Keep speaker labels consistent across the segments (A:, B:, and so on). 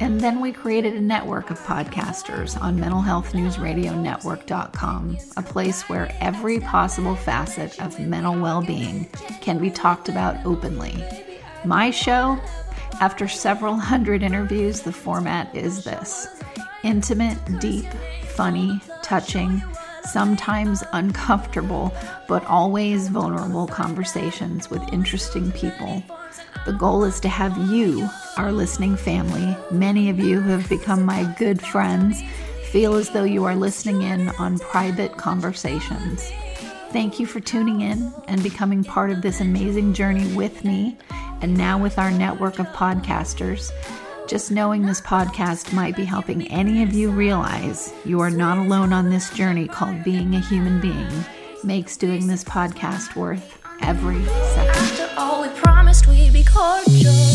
A: And then we created a network of podcasters on mentalhealthnewsradionetwork.com, a place where every possible facet of mental well being can be talked about openly. My show, after several hundred interviews, the format is this intimate, deep, funny, touching, sometimes uncomfortable, but always vulnerable conversations with interesting people. The goal is to have you, our listening family, many of you who have become my good friends, feel as though you are listening in on private conversations. Thank you for tuning in and becoming part of this amazing journey with me and now with our network of podcasters. Just knowing this podcast might be helping any of you realize you are not alone on this journey called being a human being makes doing this podcast worth every second.
B: After all, we promised we'd be cordial.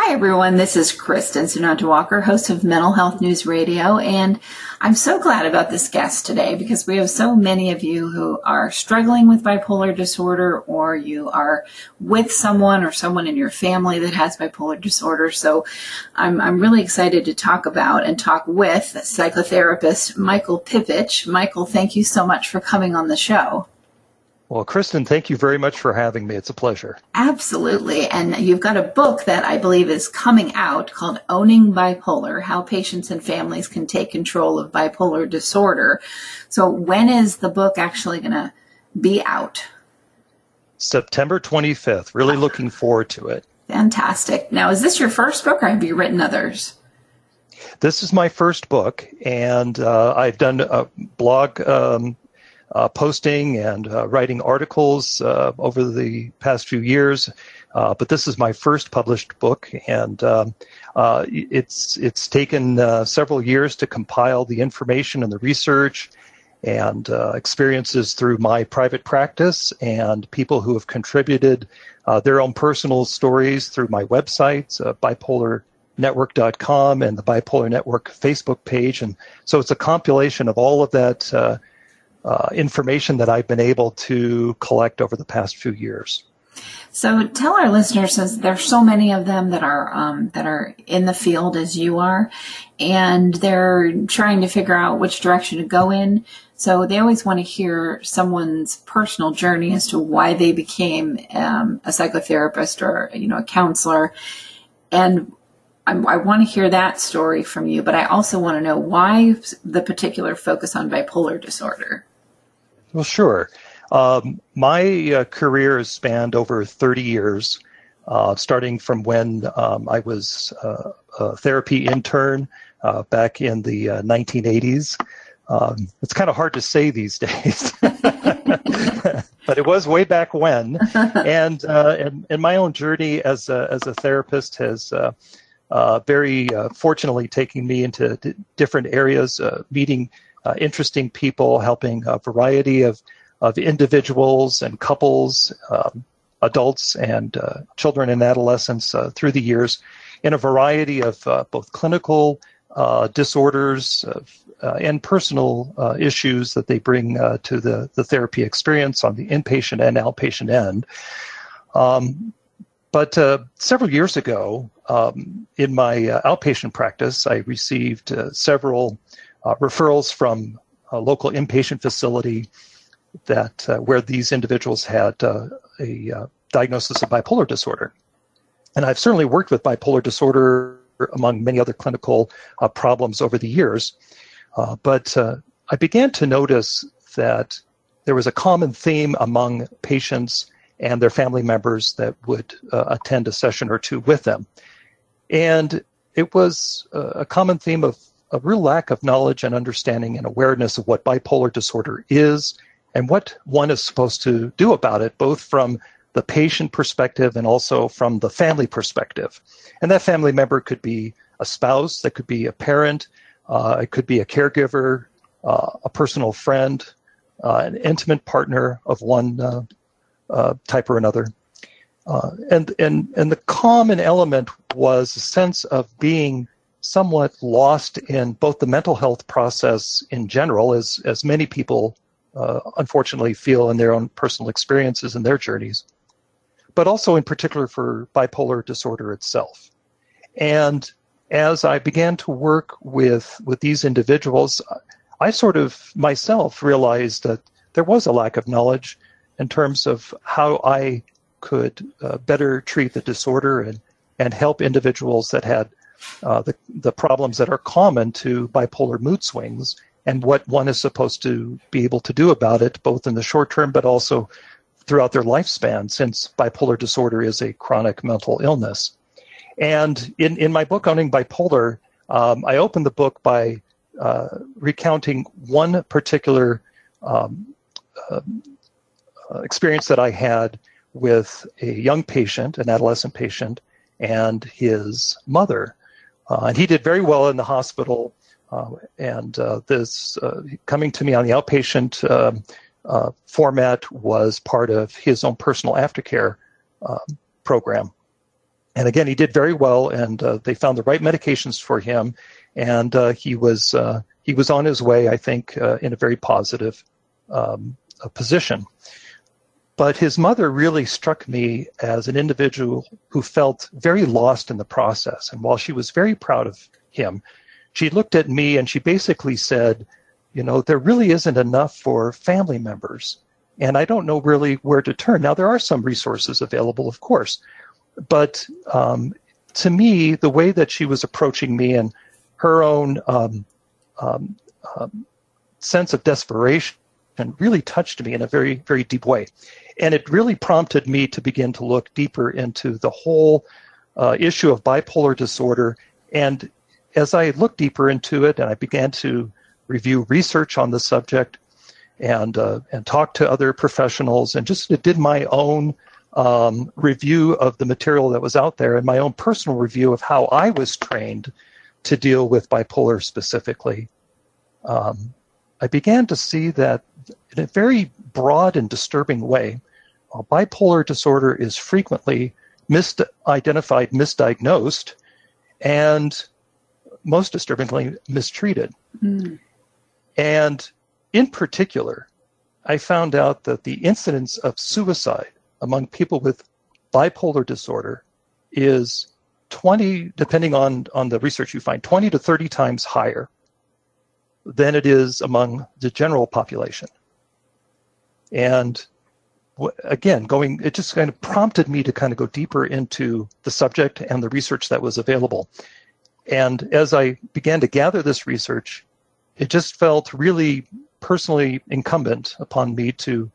A: Hi, everyone. This is Kristen Sunanta Walker, host of Mental Health News Radio, and I'm so glad about this guest today because we have so many of you who are struggling with bipolar disorder or you are with someone or someone in your family that has bipolar disorder. So I'm, I'm really excited to talk about and talk with psychotherapist Michael Pipich. Michael, thank you so much for coming on the show.
C: Well, Kristen, thank you very much for having me. It's a pleasure.
A: Absolutely. And you've got a book that I believe is coming out called Owning Bipolar How Patients and Families Can Take Control of Bipolar Disorder. So, when is the book actually going to be out?
C: September 25th. Really looking forward to it.
A: Fantastic. Now, is this your first book or have you written others?
C: This is my first book, and uh, I've done a blog um, uh, posting and uh, writing articles uh, over the past few years. Uh, but this is my first published book, and um, uh, it's it's taken uh, several years to compile the information and the research and experiences through my private practice and people who have contributed their own personal stories through my website, bipolarnetwork.com, and the Bipolar Network Facebook page. And so it's a compilation of all of that uh, information that I've been able to collect over the past few years.
A: So tell our listeners, since there's so many of them that are um, that are in the field as you are, and they're trying to figure out which direction to go in. So they always want to hear someone's personal journey as to why they became um, a psychotherapist or you know a counselor, and I, I want to hear that story from you. But I also want to know why the particular focus on bipolar disorder.
C: Well, sure. Um, my uh, career has spanned over 30 years, uh, starting from when um, I was uh, a therapy intern uh, back in the 1980s. Uh, um, it's kind of hard to say these days, but it was way back when. And, uh, and, and my own journey as a, as a therapist has very fortunately taken me into d- different areas, meeting interesting people, helping a variety of, of individuals and couples, um, adults and uh, children and adolescents uh, through the years in a variety of uh, both clinical uh, disorders uh, and personal issues that they bring to the, the therapy experience on the inpatient and outpatient end. Um, but several years ago, um, in my outpatient practice, I received several uh, referrals from a local inpatient facility that uh, where these individuals had uh, a uh, diagnosis of bipolar disorder. And I've certainly worked with bipolar disorder among many other clinical uh, problems over the years, uh, but I began to notice that there was a common theme among patients and their family members that would attend a session or two with them. And it was a common theme of a real lack of knowledge and understanding and awareness of what bipolar disorder is and what one is supposed to do about it, both from the patient perspective and also from the family perspective. And that family member could be a spouse, that could be a parent, Uh, it could be a caregiver, uh, a personal friend, uh, an intimate partner of one uh, uh, type or another. and, and, and the common element was a sense of being somewhat lost in both the mental health process in general, as, as many people unfortunately feel in their own personal experiences and their journeys, but also in particular for bipolar disorder itself. And as I began to work with with these individuals, I sort of myself realized that there was a lack of knowledge in terms of how I could uh, better treat the disorder and and help individuals that had uh, the the problems that are common to bipolar mood swings and what one is supposed to be able to do about it, both in the short term but also throughout their lifespan, since bipolar disorder is a chronic mental illness. And in, in my book, Owning Bipolar, um, I opened the book by uh, recounting one particular um, uh, experience that I had with a young patient, an adolescent patient, and his mother. Uh, and he did very well in the hospital. Uh, and uh, this uh, coming to me on the outpatient um, format was part of his own personal aftercare program and again, he did very well, and uh, they found the right medications for him, and uh, he was uh, he was on his way, I think, uh, in a very positive um, position. But his mother really struck me as an individual who felt very lost in the process. And while she was very proud of him, she looked at me and she basically said, "You know, there really isn't enough for family members." and I don't know really where to turn. Now, there are some resources available, of course, but um, to me, the way that she was approaching me and her own um, um, um, sense of desperation really touched me in a very, very deep way. And it really prompted me to begin to look deeper into the whole uh, issue of bipolar disorder. And as I looked deeper into it and I began to review research on the subject and uh, and talk to other professionals and just did my own um, review of the material that was out there and my own personal review of how I was trained to deal with bipolar specifically, um, I began to see that in a very broad and disturbing way, uh, bipolar disorder is frequently misidentified, misdiagnosed, and most disturbingly, mistreated. Mm. And in particular, I found out that the incidence of suicide among people with bipolar disorder is 20, depending on, on the research you find, 20 to 30 times higher than it is among the general population. And again, going, it just kind of prompted me to kind of go deeper into the subject and the research that was available. And as I began to gather this research, it just felt really personally incumbent upon me to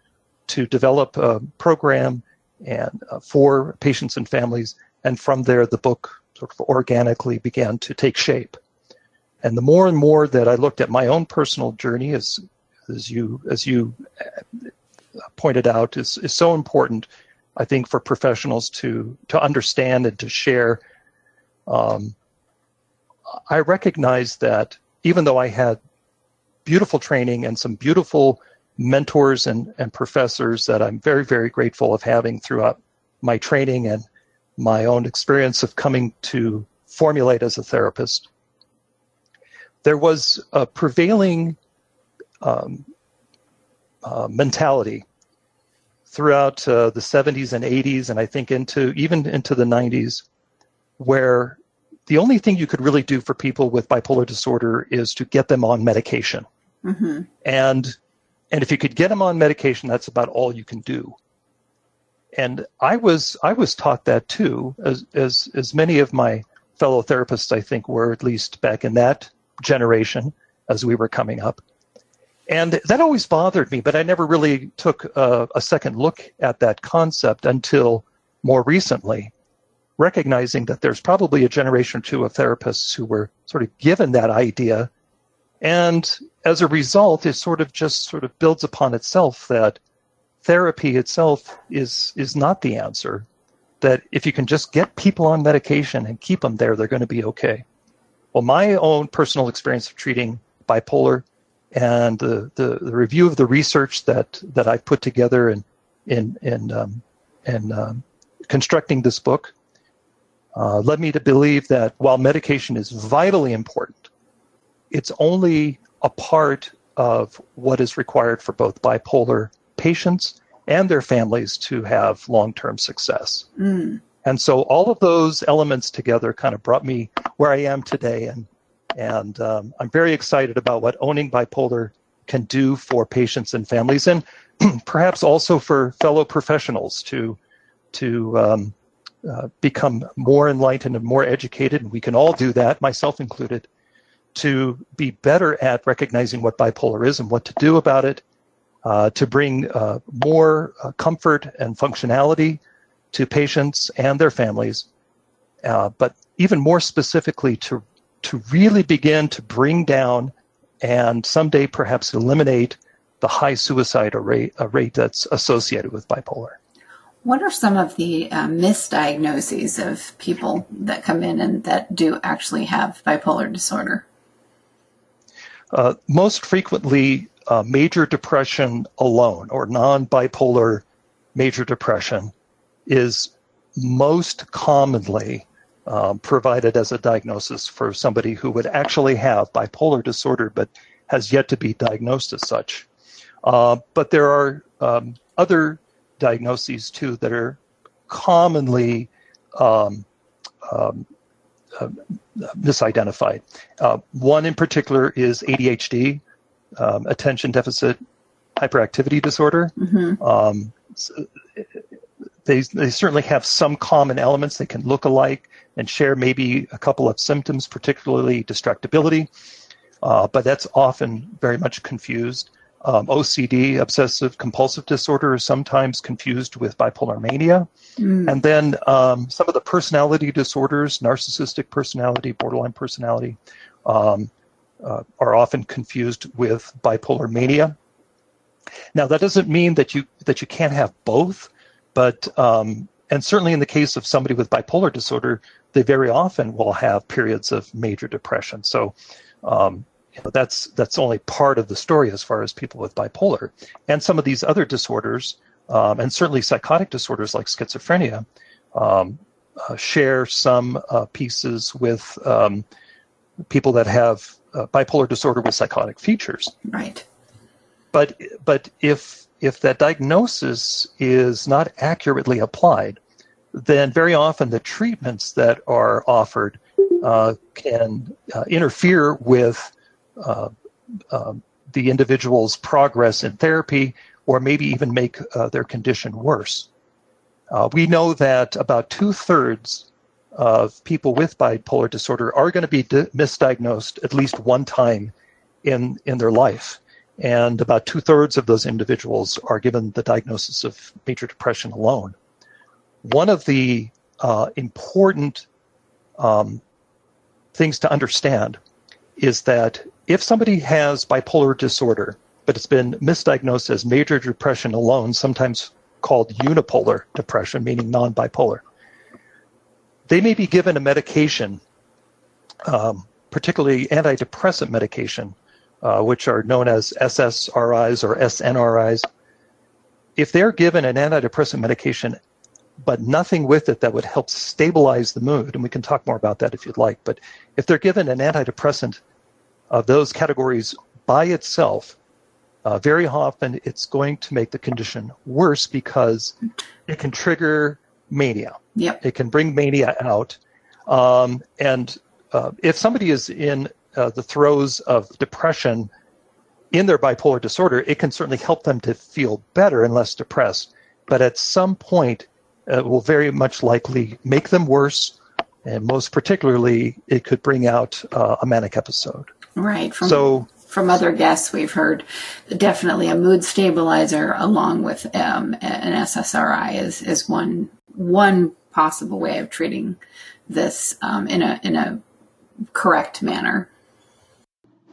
C: to develop a program and uh, for patients and families. And from there, the book sort of organically began to take shape. And the more and more that I looked at my own personal journey, as as you as you uh, pointed out, is is so important. I think for professionals to to understand and to share. Um, I recognize that even though I had beautiful training and some beautiful mentors and, and professors that I'm very, very grateful of having throughout my training and my own experience of coming to formulate as a therapist. There was a prevailing um, uh, mentality throughout uh, the 70s and 80s, and I think into even into the 90s, where the only thing you could really do for people with bipolar disorder is to get them on medication. Mm-hmm. And and if you could get them on medication, that's about all you can do. And I was I was taught that too, as as as many of my fellow therapists I think were at least back in that generation as we were coming up. And that always bothered me, but I never really took a, a second look at that concept until more recently, recognizing that there's probably a generation or two of therapists who were sort of given that idea and as a result, it sort of just sort of builds upon itself that therapy itself is is not the answer. That if you can just get people on medication and keep them there, they're going to be okay. Well, my own personal experience of treating bipolar and the, the, the review of the research that, that I put together in, in, in, um, in um, constructing this book uh, led me to believe that while medication is vitally important, it's only a part of what is required for both bipolar patients and their families to have long term success. Mm. And so all of those elements together kind of brought me where I am today. And, and um, I'm very excited about what owning bipolar can do for patients and families, and perhaps also for fellow professionals to, to um, uh, become more enlightened and more educated. And we can all do that, myself included, to be better at recognizing what bipolar is and what to do about it, uh, to bring uh, more uh, comfort and functionality to patients and their families, uh, but even more specifically to to really begin to bring down and someday perhaps eliminate the high suicide rate, rate that's associated with bipolar.
A: What are some of the uh, misdiagnoses of people that come in and that do actually have bipolar disorder?
C: Uh, most frequently, uh, major depression alone or non bipolar major depression is most commonly um, provided as a diagnosis for somebody who would actually have bipolar disorder but has yet to be diagnosed as such. Uh, but there are um, other diagnoses too that are commonly um, um, uh, misidentified. Uh, one in particular is ADHD, um, attention deficit hyperactivity disorder. Mm-hmm. Um, so they, they certainly have some common elements. They can look alike and share maybe a couple of symptoms, particularly distractibility, uh, but that's often very much confused. Um, OCD, obsessive compulsive disorder, is sometimes confused with bipolar mania. Mm. And then um, some of the personality disorders, narcissistic personality, borderline personality, um, uh, are often confused with bipolar mania. Now, that doesn't mean that you that you can't have both, but um, and certainly in the case of somebody with bipolar disorder, they very often will have periods of major depression. So um, but that's that's only part of the story as far as people with bipolar and some of these other disorders, um, and certainly psychotic disorders like schizophrenia, um, uh, share some uh, pieces with um, people that have uh, bipolar disorder with psychotic features.
A: Right.
C: But but if if that diagnosis is not accurately applied, then very often the treatments that are offered uh, can uh, interfere with uh, uh, the individual's progress in therapy or maybe even make uh, their condition worse. Uh, we know that about two thirds of people with bipolar disorder are going to be di- misdiagnosed at least one time in, in their life. And about two thirds of those individuals are given the diagnosis of major depression alone. One of the uh, important um, things to understand is that if somebody has bipolar disorder, but it's been misdiagnosed as major depression alone, sometimes called unipolar depression, meaning non bipolar, they may be given a medication, um, particularly antidepressant medication, uh, which are known as SSRIs or SNRIs. If they're given an antidepressant medication, but nothing with it that would help stabilize the mood, and we can talk more about that if you'd like, but if they're given an antidepressant of those categories by itself, uh, very often it's going to make the condition worse because it can trigger mania.
A: Yep.
C: It can bring mania out. Um, and uh, if somebody is in uh, the throes of depression in their bipolar disorder, it can certainly help them to feel better and less depressed. But at some point, it will very much likely make them worse. And most particularly, it could bring out uh, a manic episode.
A: Right. From, so from other guests, we've heard definitely a mood stabilizer along with um, an SSRI is is one one possible way of treating this um, in a in a correct manner.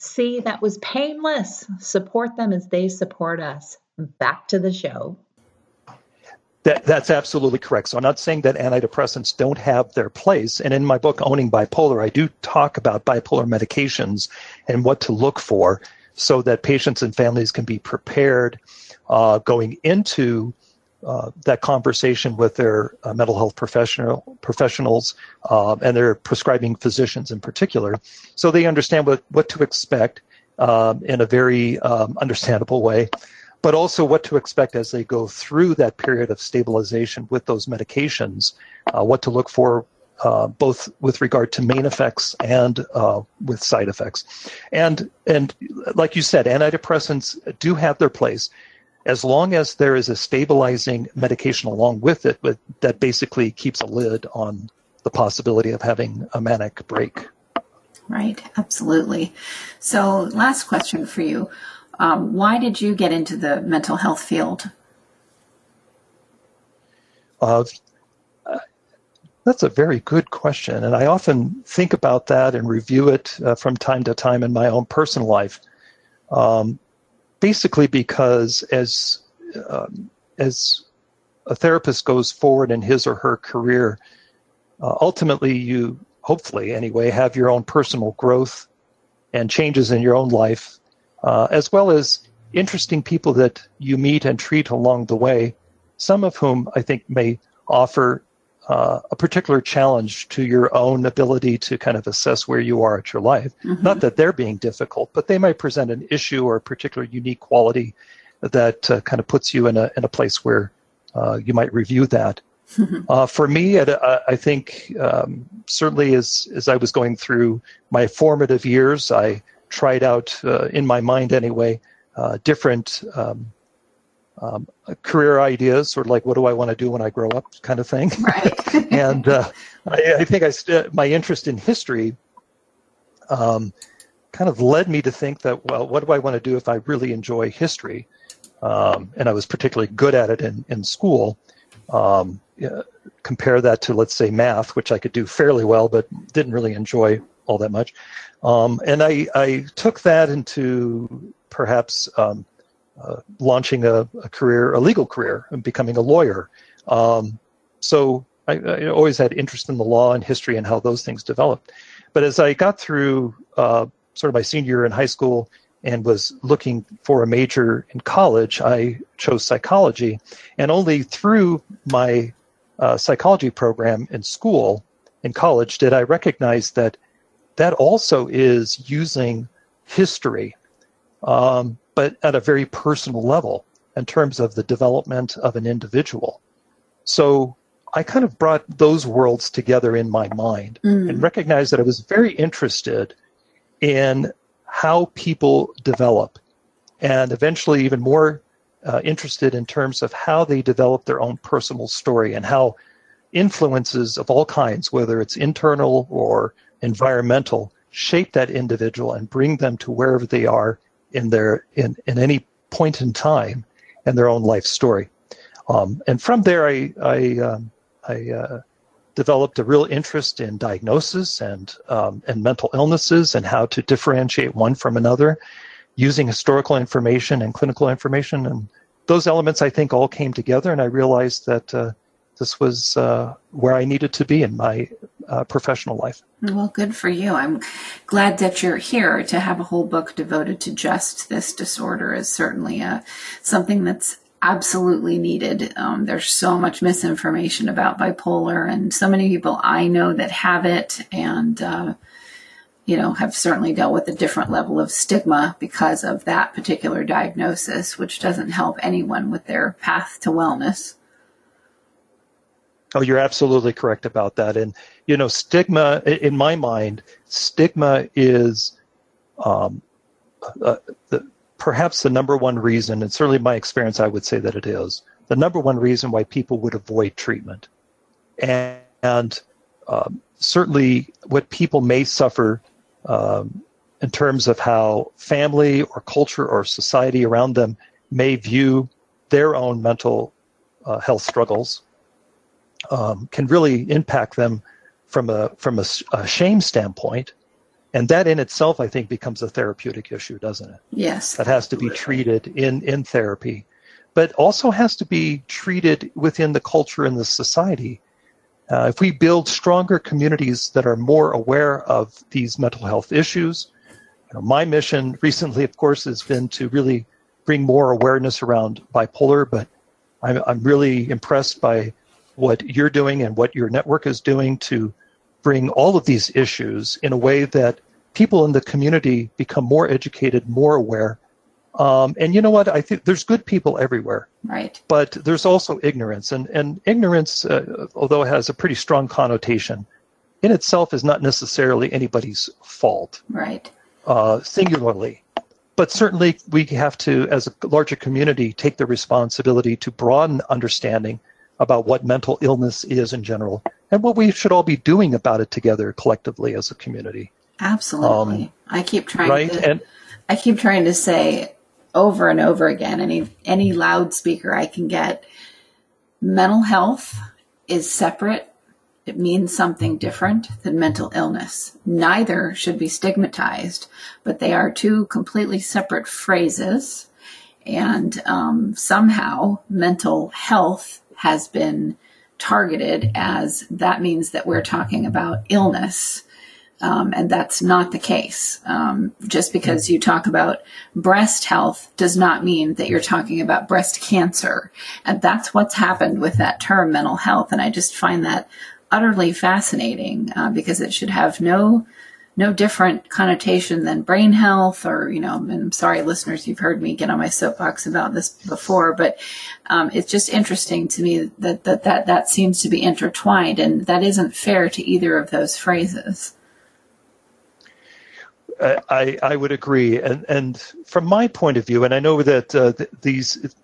A: See, that was painless. Support them as they support us. Back to the show.
C: That, that's absolutely correct. So I'm not saying that antidepressants don't have their place. And in my book, Owning Bipolar, I do talk about bipolar medications and what to look for so that patients and families can be prepared uh, going into uh, that conversation with their uh, mental health professional professionals uh, and their prescribing physicians in particular, so they understand what, what to expect um, in a very um, understandable way, but also what to expect as they go through that period of stabilization with those medications, uh, what to look for. Both with regard to main effects and with side effects, and and like you said, antidepressants do have their place as long as there is a stabilizing medication along with it but that basically keeps a lid on the possibility of having a manic break.
A: Right, absolutely. So, last question for you. Um, why did you get into the mental health field?
C: Uh, that's a very good question. And I often think about that and review it uh, from time to time in my own personal life. Um, basically because as um, as a therapist goes forward in his or her career, uh, ultimately you hopefully anyway have your own personal growth and changes in your own life, uh, as well as interesting people that you meet and treat along the way. Some of whom I think may offer uh, a particular challenge to your own ability to kind of assess where you are at your life. Mm-hmm. Not that they're being difficult, but they might present an issue or a particular unique quality that uh, kind of puts you in a in a place where uh, you might review that. Mm-hmm. Uh, for me, I, I think um, certainly as as I was going through my formative years, I tried out uh, in my mind anyway uh, different um, um, career ideas, sort of like what do I want to do when I grow up, kind of thing.
A: Right.
C: and uh, I, I, think I st- my interest in history um, kind of led me to think that, well, what do I want to do if I really enjoy history? Um, and I was particularly good at it in, in school. Um, yeah, compare that to, let's say, math, which I could do fairly well, but didn't really enjoy all that much. Um, and I, I took that into perhaps um, launching a, a, career, a legal career, and becoming a lawyer. Um, so I, I, always had interest in the law and history and how those things developed. But as I got through uh, sort of my senior year in high school and was looking for a major in college, I chose psychology. And only through my uh, psychology program in school, in college, did I recognize that that also is using history um, but at a very personal level in terms of the development of an individual. So I kind of brought those worlds together in my mind mm. and recognized that I was very interested in how people develop and eventually even more uh, interested in terms of how they develop their own personal story and how influences of all kinds, whether it's internal or environmental, shape that individual and bring them to wherever they are in their in, in any point in time in their own life story. Um, and from there, I I, um, I uh, developed a real interest in diagnosis and um, and mental illnesses and how to differentiate one from another, using historical information and clinical information. And those elements, I think, all came together, and I realized that uh, this was uh, where I needed to be in my uh, professional life.
A: Well, good for you. I'm glad that you're here. To have a whole book devoted to just this disorder is certainly a, uh, something that's absolutely needed. Um, there's so much misinformation about bipolar, and so many people I know that have it, and uh, you know, have certainly dealt with a different level of stigma because of that particular diagnosis, which doesn't help anyone with their path to wellness.
C: Oh, you're absolutely correct about that. And, you know, stigma, in my mind, stigma is um, uh, the, perhaps the number one reason, and certainly my experience, I would say that it is, the number one reason why people would avoid treatment. And, and um, certainly what people may suffer um, in terms of how family or culture or society around them may view their own mental uh, health struggles um, can really impact them from a from a, a, shame standpoint, and that in itself, I think, becomes a therapeutic issue, doesn't it?
A: Yes,
C: that has to be treated in in therapy, but also has to be treated within the culture and the society. Uh, if we build stronger communities that are more aware of these mental health issues, you know, my mission recently, of course, has been to really bring more awareness around bipolar, but I'm, I'm really impressed by what you're doing and what your network is doing to bring all of these issues in a way that people in the community become more educated, more aware. Um, and you know what? I think there's good people everywhere.
A: Right.
C: But there's also ignorance, and and ignorance, uh, although it has a pretty strong connotation, in itself is not necessarily anybody's fault.
A: Right.
C: Uh, singularly, but certainly we have to, as a larger community, take the responsibility to broaden understanding about what mental illness is in general and what we should all be doing about it together collectively as a community.
A: Absolutely. Um, I keep trying
C: right?
A: to and, I keep trying to say over and over again any any loudspeaker I can get mental health is separate it means something different than mental illness. Neither should be stigmatized, but they are two completely separate phrases. And um, somehow mental health has been targeted as that means that we're talking about illness. Um, and that's not the case. Um, just because you talk about breast health does not mean that you're talking about breast cancer. And that's what's happened with that term mental health. And I just find that utterly fascinating uh, because it should have no no different connotation than brain health or you know and i'm sorry listeners you've heard me get on my soapbox about this before but um, it's just interesting to me that, that that that seems to be intertwined and that isn't fair to either of those phrases.
C: I, I would agree, and and from my point of view, and I know that uh, th- these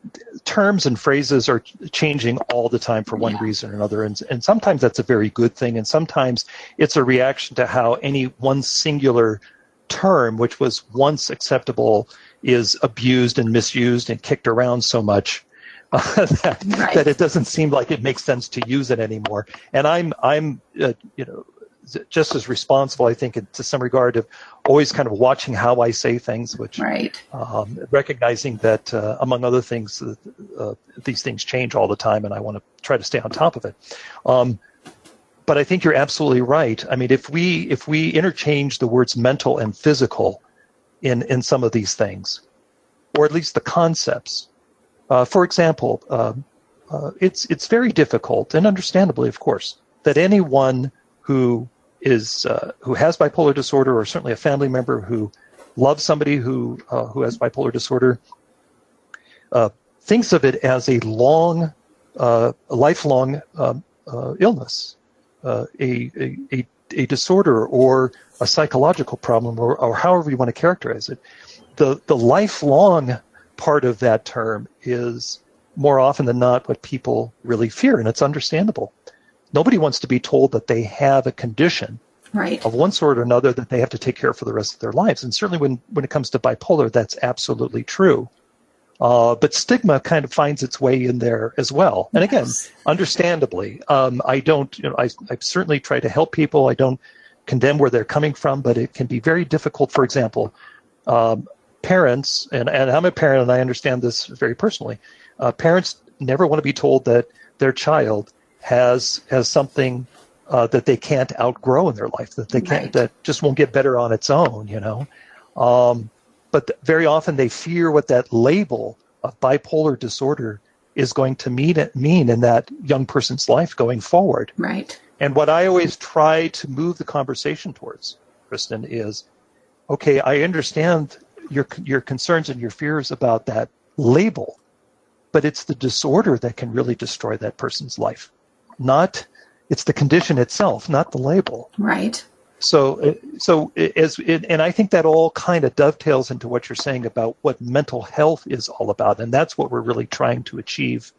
C: terms and phrases are changing all the time for one yeah. reason or another, and and sometimes that's a very good thing, and sometimes it's a reaction to how any one singular term, which was once acceptable, is abused and misused and kicked around so much uh, that, right. that it doesn't seem like it makes sense to use it anymore. And I'm I'm uh, you know just as responsible, I think, to some regard of always kind of watching how I say things, which
A: right.
C: um, recognizing that, uh, among other things, uh, uh, these things change all the time, and I want to try to stay on top of it. Um, but I think you're absolutely right. I mean, if we if we interchange the words mental and physical in in some of these things, or at least the concepts, uh, for example, um, uh, it's it's very difficult, and understandably, of course, that anyone who is uh, who has bipolar disorder, or certainly a family member who loves somebody who uh, who has bipolar disorder, uh, thinks of it as a long, uh, lifelong um, uh, illness, uh, a, a, a disorder or a psychological problem, or, or however you want to characterize it. The the lifelong part of that term is more often than not what people really fear, and it's understandable. Nobody wants to be told that they have a condition
A: right.
C: of one sort or another that they have to take care of for the rest of their lives. And certainly when, when it comes to bipolar, that's absolutely true. Uh, but stigma kind of finds its way in there as well. And again, understandably, um, I don't, you know, I, I certainly try to help people. I don't condemn where they're coming from, but it can be very difficult. For example, um, parents, and, and I'm a parent and I understand this very personally, uh, parents never want to be told that their child has has something uh, that they can't outgrow in their life that they can't right. that just won't get better on its own you know um, but th- very often they fear what that label of bipolar disorder is going to mean mean in that young person's life going forward.
A: Right.
C: And what I always try to move the conversation towards, Kristen, is okay, I understand your your concerns and your fears about that label, but it's the disorder that can really destroy that person's life. Not it's the condition itself, not the label.
A: Right.
C: So, so as and I think that all kind of dovetails into what you're saying about what mental health is all about, and that's what we're really trying to achieve.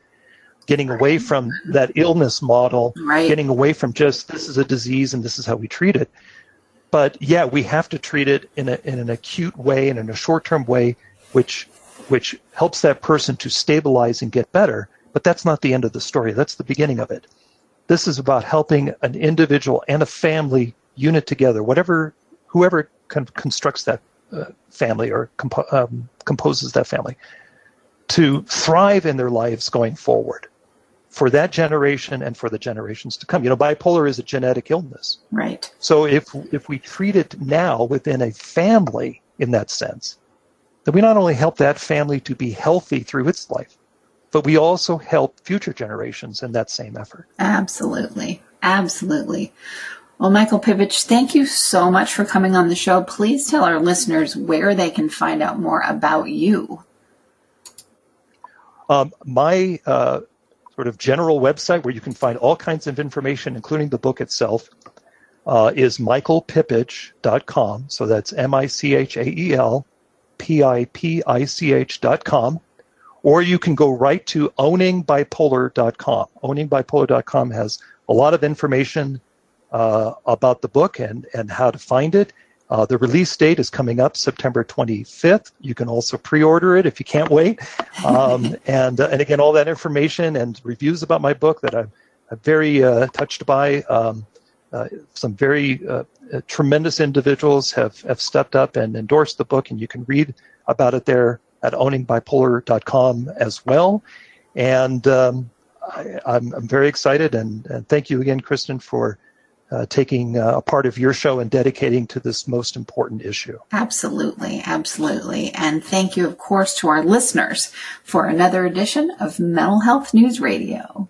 C: Getting away from that illness model,
A: right.
C: getting away from just this is a disease and this is how we treat it. But yeah, we have to treat it in, a, in an acute way and in a short-term way, which which helps that person to stabilize and get better. But that's not the end of the story. That's the beginning of it. This is about helping an individual and a family unit together, whatever, whoever con- constructs that uh, family or compo- um, composes that family, to thrive in their lives going forward for that generation and for the generations to come. You know, bipolar is a genetic illness.
A: Right.
C: So if if we treat it now within a family in that sense, then we not only help that family to be healthy through its life, but we also help future generations in that same effort.
A: Absolutely. Absolutely. Well, Michael Pipich, thank you so much for coming on the show. Please tell our listeners where they can find out more about you.
C: Um, my uh, sort of general website where you can find all kinds of information, including the book itself, uh, is michaelpipich.com. So that's M I C H A E L P I P I C H.com. Or you can go right to owningbipolar.com. Owningbipolar.com has a lot of information uh, about the book and, and how to find it. Uh, the release date is coming up September 25th. You can also pre-order it if you can't wait. Um, and uh, and again, all that information and reviews about my book that I'm, I'm very uh, touched by. Um, uh, some very uh, uh, tremendous individuals have, have stepped up and endorsed the book, and you can read about it there at owningbipolar.com as well. And um, I, am very excited, and, and, thank you again, Kristen, for uh, taking uh, a part of your show and dedicating to this most important issue.
A: Absolutely, absolutely. And thank you, of course, to our listeners for another edition of Mental Health News Radio.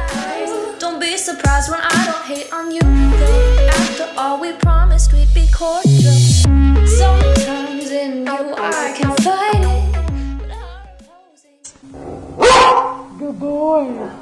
B: Be surprised when I don't hate on you. After all, we promised we'd be cordial. Sometimes in you I can fight it.
D: Good boy.